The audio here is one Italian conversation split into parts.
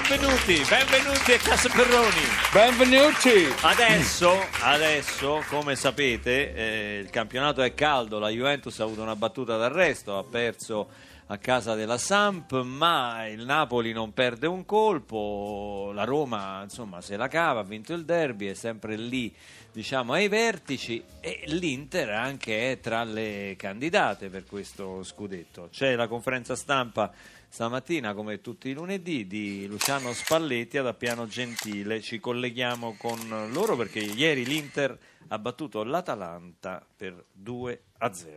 Benvenuti, benvenuti a Casa Perroni. Benvenuti! Adesso, adesso, come sapete, eh, il campionato è caldo, la Juventus ha avuto una battuta d'arresto, ha perso a casa della Samp, ma il Napoli non perde un colpo, la Roma insomma se la cava, ha vinto il derby, è sempre lì diciamo ai vertici e l'Inter anche è tra le candidate per questo scudetto. C'è la conferenza stampa stamattina come tutti i lunedì di Luciano Spalletti ad Appiano Gentile, ci colleghiamo con loro perché ieri l'Inter ha battuto l'Atalanta per 2 a 0.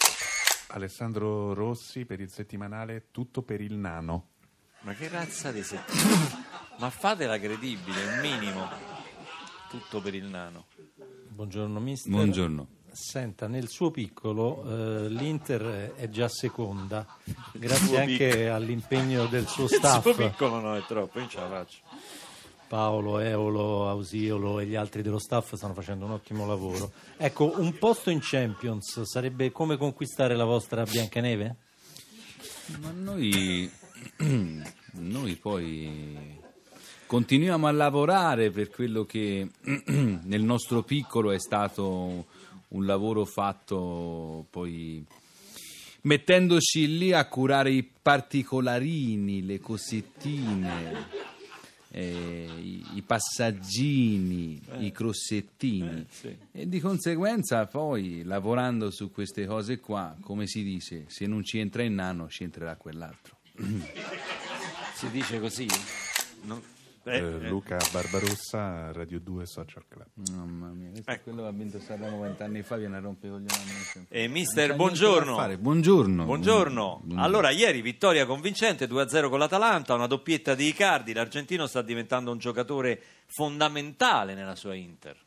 Alessandro Rossi per il settimanale Tutto per il Nano. Ma che razza di settimana? Ma fatela credibile, un minimo. Tutto per il nano. Buongiorno mister. Buongiorno. Senta, nel suo piccolo eh, l'Inter è già seconda, grazie anche all'impegno del suo Il staff, suo piccolo no, è troppo, io ce la faccio. Paolo, Eolo, Ausiolo e gli altri dello staff stanno facendo un ottimo lavoro. Ecco, un posto in Champions sarebbe come conquistare la vostra Biancaneve? Ma noi, noi poi continuiamo a lavorare per quello che nel nostro piccolo è stato un lavoro fatto poi mettendoci lì a curare i particolarini, le cosettine. eh, i, i passaggini, i crossettini sì. e di conseguenza poi lavorando su queste cose qua, come si dice, se non ci entra il nano ci entrerà quell'altro. Si dice così? No. Eh, Eh, eh, Luca Barbarossa, Radio 2 Social Club. Mamma mia, questo Ecco. è quello che ha vinto Sanremo vent'anni fa, viene a rompere gli anni. eh, Non mister, buongiorno. Buongiorno. Buongiorno. Buongiorno. Allora, ieri vittoria convincente 2-0 con l'Atalanta, una doppietta di Icardi. L'argentino sta diventando un giocatore fondamentale nella sua Inter.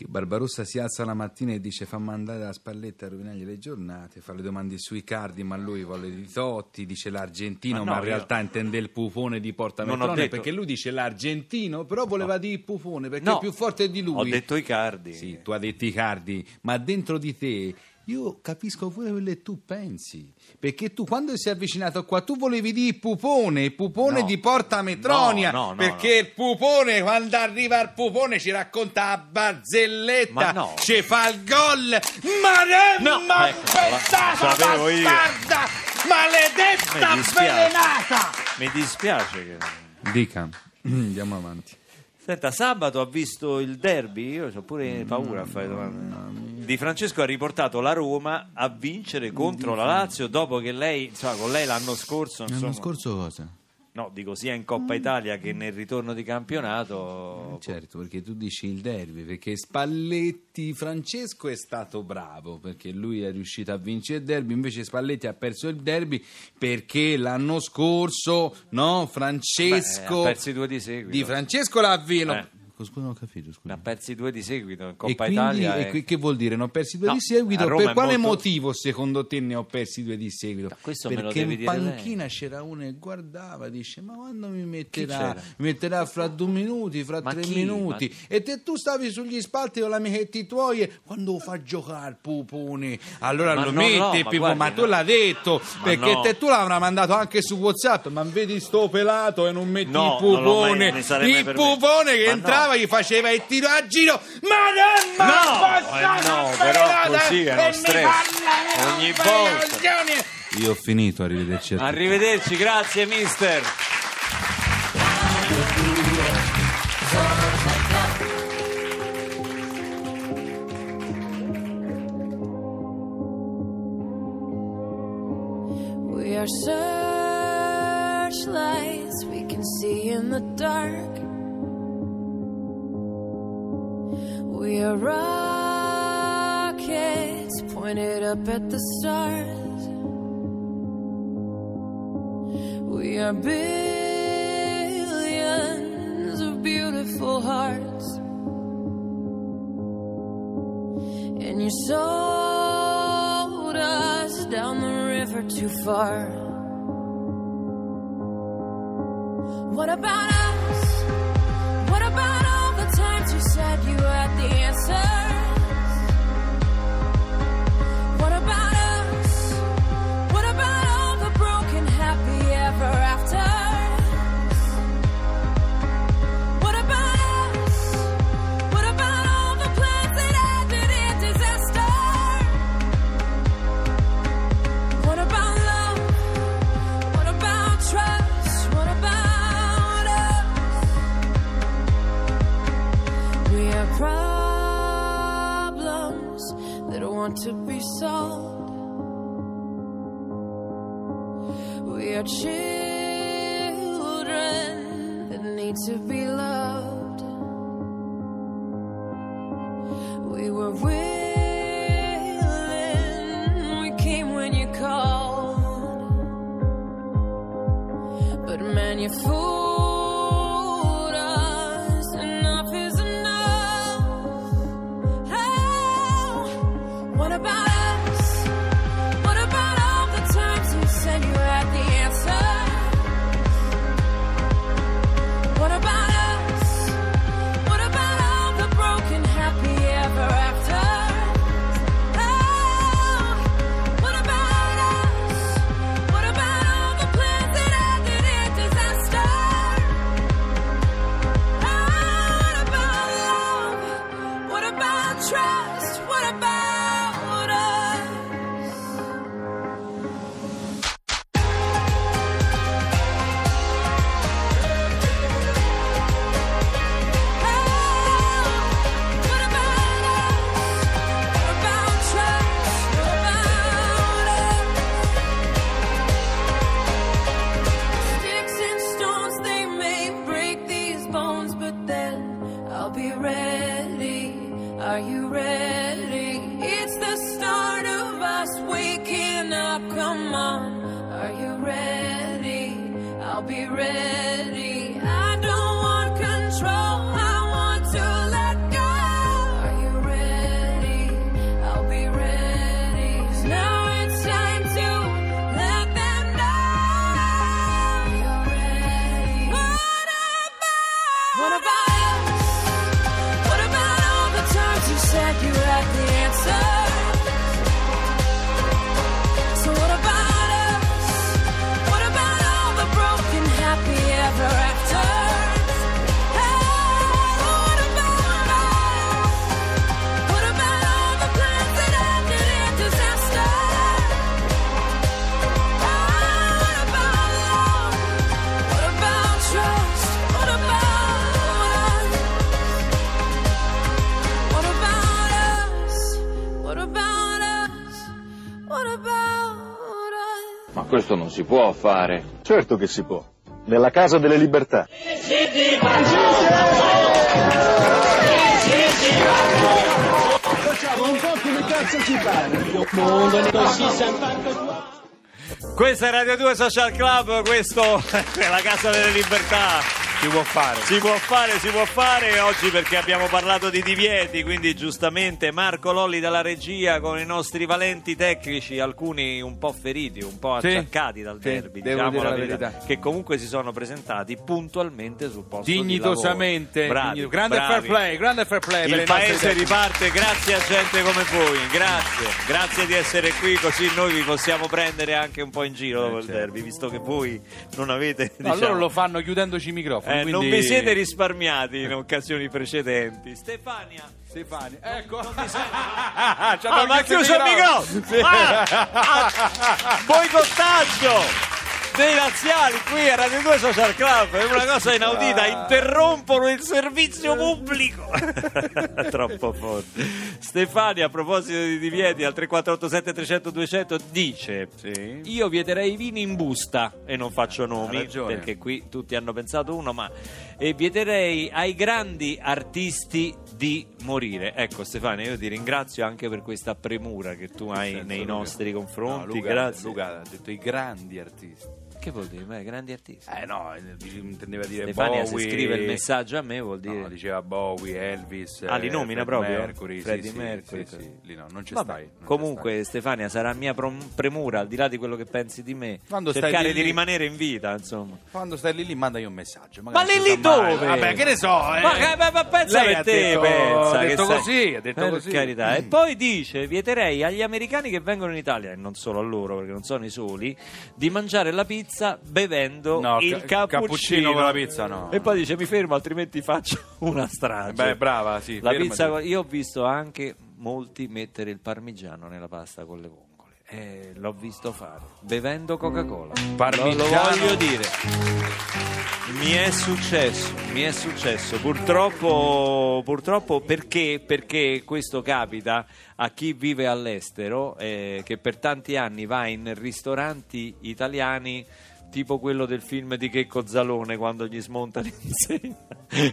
Che Barbarossa si alza la mattina e dice fa mandare la spalletta a rovinargli le giornate, fa le domande sui cardi, ma lui vuole di Totti, dice l'argentino, Ma ma, no, in io- realtà intende il pufone di Porta Metrone, perché lui dice l'argentino, però voleva dire il pufone perché No. è più forte di lui. Ho detto Icardi. Sì, tu hai detto Icardi, ma dentro di te io capisco pure quello che tu pensi. Perché tu quando sei avvicinato qua, tu volevi dire pupone, il pupone No. di Porta Metronia. No, no, no, perché il pupone, quando arriva il pupone, ci racconta la barzelletta, Ma no. ci fa il gol. Maremma, No, eccola, questa la sapevo io. bastarda, maledetta, Mi dispiace. avvelenata. Mi dispiace che... Dica, andiamo avanti. Senta, sabato ha visto il derby, io ho pure paura a fare domande. Di Francesco ha riportato la Roma a vincere contro la Lazio dopo che lei, insomma, con lei l'anno scorso, insomma, L'anno scorso cosa? no, dico sia in Coppa Italia che nel ritorno di campionato. Certo, perché tu dici il derby, perché Spalletti Francesco è stato bravo, perché lui è riuscito a vincere il derby, invece Spalletti ha perso il derby perché l'anno scorso, no, Francesco Beh, ha perso i due di seguito. di Francesco l'ha vinto. Eh. Scusa, non ho capito, Ne scusa. ha persi due di seguito in E Coppa quindi, Italia. e e- qui- che vuol dire? Ne ho persi due No, di seguito? Per quale molto- motivo secondo te ne ho persi due di seguito? questo lo Perché in panchina c'era uno e guardava, dice: Ma quando mi metterà? Mi metterà fra due minuti, fra Ma tre chi? minuti. E te tu stavi sugli spalti con l'amichetti tuoi e quando fa giocare Pupone? Allora Ma lo no, no, metti, ma ma tu no. l'hai detto, perché no. te tu l'avrai mandato anche su WhatsApp, ma vedi sto pelato e non metti No, il mai- pupone. ne sarebbe il pupone che Ma no. Entrava gli faceva il tiro a giro. Ma No, bastarda, eh no, però così è uno mi stress. parla, Ogni mi volta. Io ho finito, arrivederci a tutti. Arrivederci, grazie mister. We are searchlights we can see in the dark. Rockets pointed pointed up at the stars. We are billions of beautiful hearts. And you sold us down the river too far. What about to be loved. What about Ma questo non si può fare. Certo che si può. Nella Casa delle Libertà. Questa è Radio 2 Social Club, questo è la Casa delle Libertà. Si può fare. Si può fare, si può fare oggi perché abbiamo parlato di divieti, quindi giustamente Marco Lolli dalla regia con i nostri valenti tecnici, alcuni un po' feriti, un po' Sì. acciaccati dal Sì, derby, devo diciamo la verità, verità. che comunque si sono presentati puntualmente sul posto Dignitosamente. di lavoro. Bravi, Digni- grande bravi. fair play, grande fair play per Il paese riparte grazie a gente come voi, grazie, grazie di essere qui così noi vi possiamo prendere anche un po' in giro dopo il certo. derby, visto che voi non avete... Diciamo, loro lo fanno chiudendoci i microfoni. Eh, quindi... Non vi siete risparmiati in occasioni precedenti. Stefania, Stefani, ecco. Ah, Ci abbiamo ma ha chiuso il microfono! Sì. Ah, ah, boicottaggio! Dei laziali qui a Radio 2 Social Club. È una cosa inaudita interrompono il servizio pubblico. Troppo forte. Stefania a proposito di divieti al 3487 300 200 dice Sì. io vieterei i vini in busta. E non faccio nomi perché qui tutti hanno pensato uno ma e vieterei ai grandi artisti di morire. Ecco Stefania io ti ringrazio anche per questa premura che tu hai nei nostri confronti. No, Luca, grazie. Luca ha detto i grandi artisti. Che vuol dire? Ma grandi artisti Eh no, intendeva dire Stefania Bowie. se scrive il messaggio a me vuol dire No, diceva Bowie, Elvis. Ah, li eh, nomina Freddie proprio? Mercury, Freddie sì, Mercury. Sì, sì, lì no, non ci Vabbè, stai. non comunque Stefania sarà mia premura al di là di quello che pensi di me Quando stai cercare lì di rimanere in vita insomma stai. Quando stai lì lì mandagli un messaggio. Ma lì lì mai. dove? Vabbè, che ne so, eh. Ma, che- ma- ma pensa Lei per te, detto- pensa ha detto così, ha detto Per così. carità. E Mm. poi dice: Vieterei agli americani che vengono in Italia, e non solo a loro perché non sono i soli, di mangiare la pizza bevendo No, il ca- cappuccino. cappuccino con la pizza, no. E poi dice: Mi fermo, altrimenti faccio una strage. Beh, brava, sì. La fermati. pizza, io ho visto anche molti mettere il parmigiano nella pasta con le vongole. Eh, l'ho visto fare bevendo Coca-Cola. Parmigiano. Lo, lo voglio dire. Mi è successo, mi è successo. Purtroppo, purtroppo perché, perché questo capita a chi vive all'estero, eh, che per tanti anni va in ristoranti italiani tipo quello del film di Checco Zalone quando gli smonta l'insegna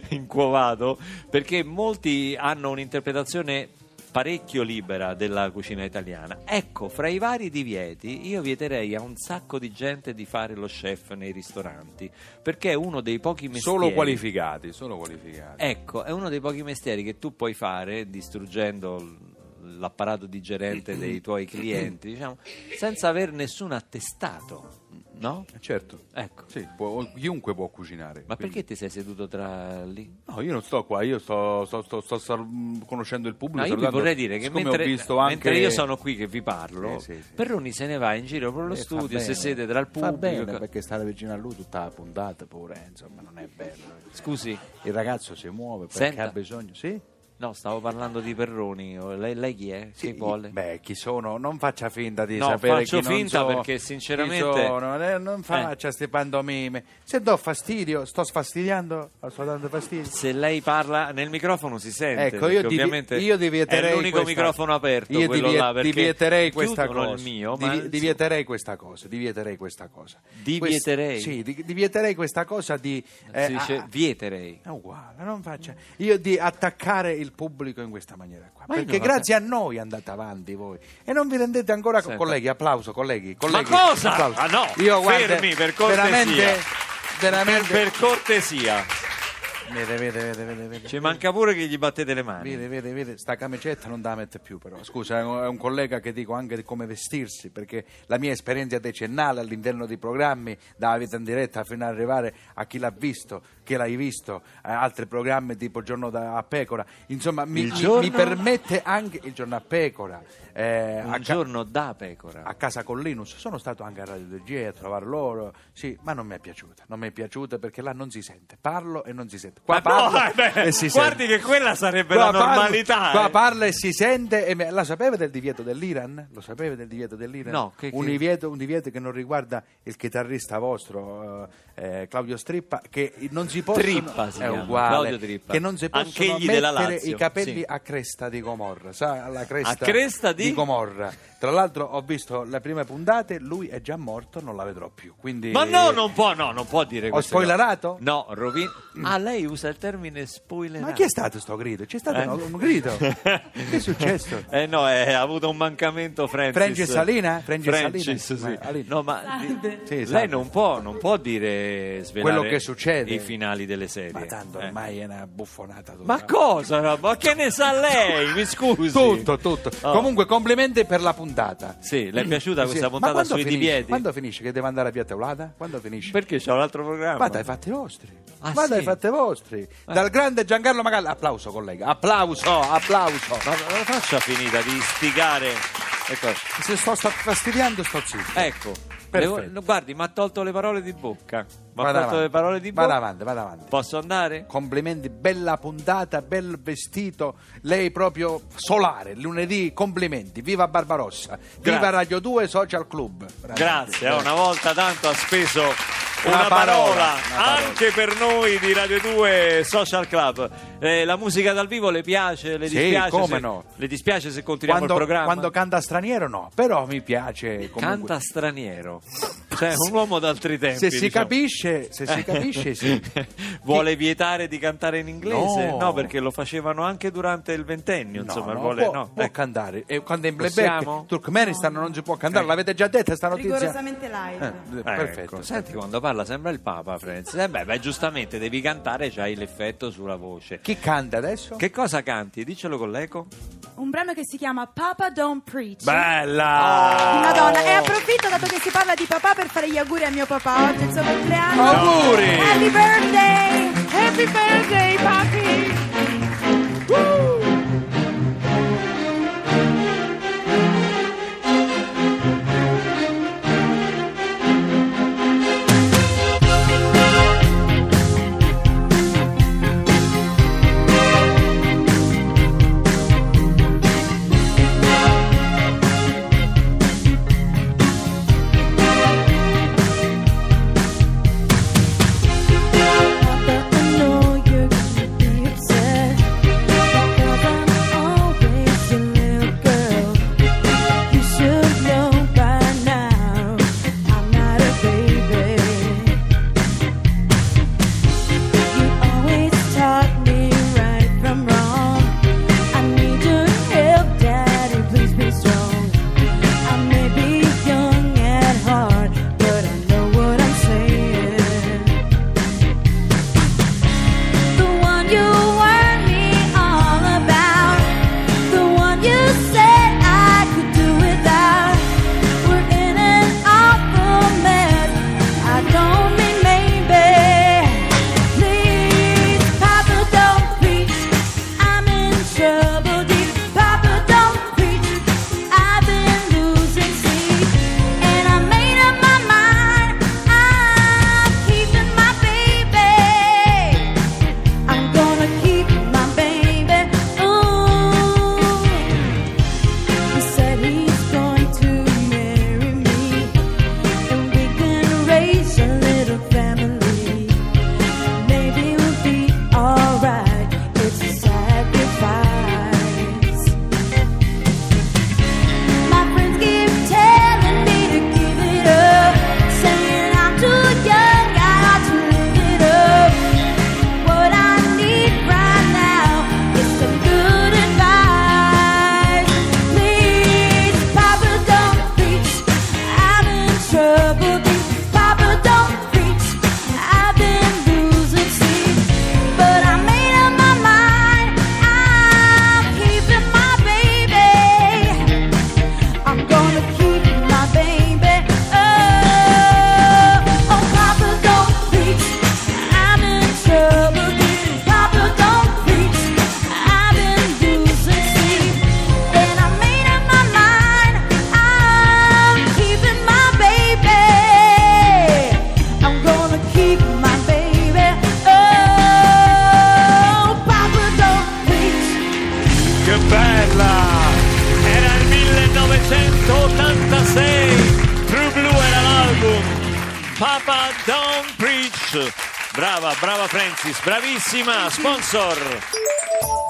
incuovato, perché molti hanno un'interpretazione parecchio libera della cucina italiana. Ecco, fra i vari divieti, io vieterei a un sacco di gente di fare lo chef nei ristoranti, perché è uno dei pochi mestieri Solo qualificati, solo qualificati. Ecco, è uno dei pochi mestieri che tu puoi fare distruggendo l'apparato digerente dei tuoi clienti, diciamo, senza aver nessun attestato, no? Certo. Ecco. Sì, può- chiunque può cucinare. Ma quindi- perché ti sei seduto tra lì? No, io non sto qua, io sto, sto- sto- sto sal- conoscendo il pubblico. No, io vorrei dire che mentre, visto anche... mentre io sono qui che vi parlo, Sì, sì, sì. Perroni se ne va in giro per lo Eh, fa studio, si bene. siede tra il Fa pubblico. bene perché stare vicino a lui tutta la puntata pure, insomma, non è bello. Scusi, Il ragazzo si muove perché Senta. ha bisogno. Sì? No, stavo parlando di Perroni. Lei, lei chi è? che vuole? Beh, chi sono? Non faccia finta di No, sapere faccio chi non finta so, perché sinceramente- sono. Eh, non faccia ste pantomime. Se do fastidio, sto sfastidiando, sto dando fastidio. Se lei parla nel microfono si sente. Ecco, io, ovviamente io divieterei è l'unico questa- microfono aperto io quello là, perché divieterei questa cosa il mio, ma divieterei questa cosa divieterei questa cosa Divieterei? Quest- sì di- divieterei questa cosa di eh, si dice a- vieterei. è uguale, non faccia. Io di attaccare il pubblico in questa maniera qua. Ma Perché grazie a noi andate avanti voi. E non vi rendete ancora con Senta. colleghi. Applauso, colleghi. colleghi Ma cosa? applauso. Ah, no, Io guarda, fermi, per cortesia. Veramente, Per, veramente. per cortesia, Vede, vede, vede, vede, vede. ci manca pure che gli battete le mani. Vede, vede, vede, sta camicetta non da mette più però. Scusa, è un, è un collega che dico anche di come vestirsi, perché la mia esperienza decennale all'interno di programmi, da vita in diretta fino ad arrivare a chi l'ha visto, che l'hai visto, eh, altri programmi tipo Giorno da, a Pecora, insomma mi, mi- giorno? mi permette anche il Giorno a Pecora, eh, Un a, ca- giorno da pecora. a casa con Linus, sono stato anche a Radio DG a trovare loro, sì, ma non mi è piaciuta, non mi è piaciuta perché là non si sente, parlo e non si sente. Qua Ma no, parlo eh, beh, e si guardi sente. che quella sarebbe Qua la parlo- normalità. qua eh. parla e si sente. E me- la sapeva del divieto dell'Iran? Lo sapeva del divieto dell'Iran? No, che- un, che- divieto, un divieto che non riguarda il chitarrista vostro, eh, eh, Claudio Strippa, che non si possono. Trippa si è chiama, uguale, Claudio Trippa. Che non si possono Anch'egli della mettere Lazio, i capelli sì. a cresta di Gomorra. Sa, alla cresta, A cresta di? Gomorra. Tra l'altro, ho visto le prime puntate, lui è già morto, non la vedrò più. Quindi... Ma no, non può, no, non può dire Ho spoilerato? No, rovin... Ah, lei usa il termine spoilerato. Ma chi è stato sto grido? C'è stato Eh? un, un grido? che è successo? Eh no, eh, ha avuto un mancamento Francis. Francis Salina? Francis Francis, Salina? sì. Ma- Alina. No, ma di- Sì, lei non può, non può dire svelare Quello che succede. i finali delle serie. Ma tanto Eh. ormai è una buffonata tutta. Ma cosa? no? Ma che ne sa lei? Mi scusi. Tutto, tutto. Oh. Comunque, complimenti per la puntata. Sì, le è piaciuta Sì. questa puntata sui finisce? divieti? Quando finisce? Che deve andare a Via Teulada? Quando finisce? Perché c'è un altro programma? Vada ai fatti vostri. Ah, Vada ai sì? fatti vostri. Dal grande Giancarlo Magalli. Applauso, collega. Applauso, applauso. Ma la faccia finita di istigare. Ecco, Se sto sta- fastidiando, sto zitto. ecco. Perfetto. Le- guardi, mi ha tolto le parole di bocca. Mi ha Vada tolto avanti. le parole di Vada bocca. avanti, vada avanti. Posso andare? Complimenti, bella puntata, bel vestito, lei proprio solare, lunedì, complimenti, viva Barbarossa, viva Grazie. Radio 2 Social Club. Grazie, eh, una volta tanto ha speso una, Una parola, parola, anche per noi di Radio 2 Social Club. Eh, la musica dal vivo le piace? Le Sì, dispiace? come se, no. Le dispiace se continuiamo Quando, il programma? quando canta straniero no, però mi piace comunque. Canta straniero, cioè un uomo d'altri tempi. Se si diciamo. capisce, se si capisce sì. Vuole vietare di cantare in inglese? No. perché lo facevano anche durante il ventennio. No, Insomma, no, vuole, può, no, può ecco. cantare e quando è in Turkmenistan non si può cantare l'avete già detta sta notizia Rigorosamente live. Eh, Ecco, perfetto Senti quando parla sembra il Papa Franz. Eh beh, beh, giustamente devi cantare, c'hai l'effetto sulla voce. chi canta adesso? Che cosa canti? Diccelo con l'eco. Un brano che si chiama Papa Don't Preach. Bella! Di Madonna, e approfitto dato che si parla di papà per fare gli auguri a mio papà. Oggi il suo compleanno. Auguri! Happy birthday! Happy birthday, papi! Che bella! Era il 1986. True Blue era l'album. Papa Don't Preach. Brava, brava Francis, bravissima, sponsor.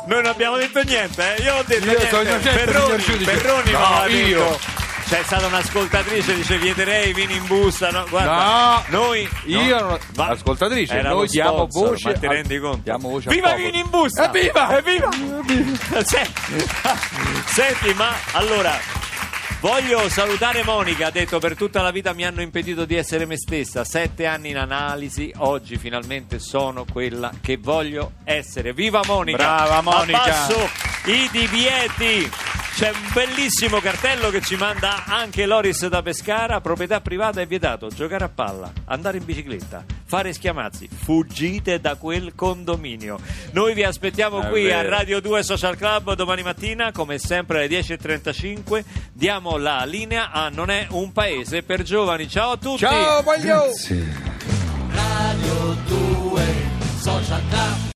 Noi non abbiamo detto niente, eh? Io ho detto Io niente. Perroni. Perroni No, io. C'è stata un'ascoltatrice dice vieterei vini in busta, no? Guarda, No, noi io no. non- Va- ascoltatrice, noi diamo sponsor, voce ma ti rendi conto? diamo voce Viva vini in busta! Evviva! Evviva! Se- Senti, ma allora voglio salutare Monica, ha detto per tutta la vita mi hanno impedito di essere me stessa, sette anni in analisi, oggi finalmente sono quella che voglio essere. Viva Monica! Brava, Monica. Abbasso i divieti! C'è un bellissimo cartello che ci manda anche Loris da Pescara, proprietà privata è vietato, giocare a palla, andare in bicicletta, fare schiamazzi, fuggite da quel condominio. Noi vi aspettiamo È qui a vero. Radio 2 Social Club domani mattina, come sempre alle 10.35. Diamo la linea a Non è un paese per giovani. Ciao a tutti! Ciao, voglio! Radio 2 Social Club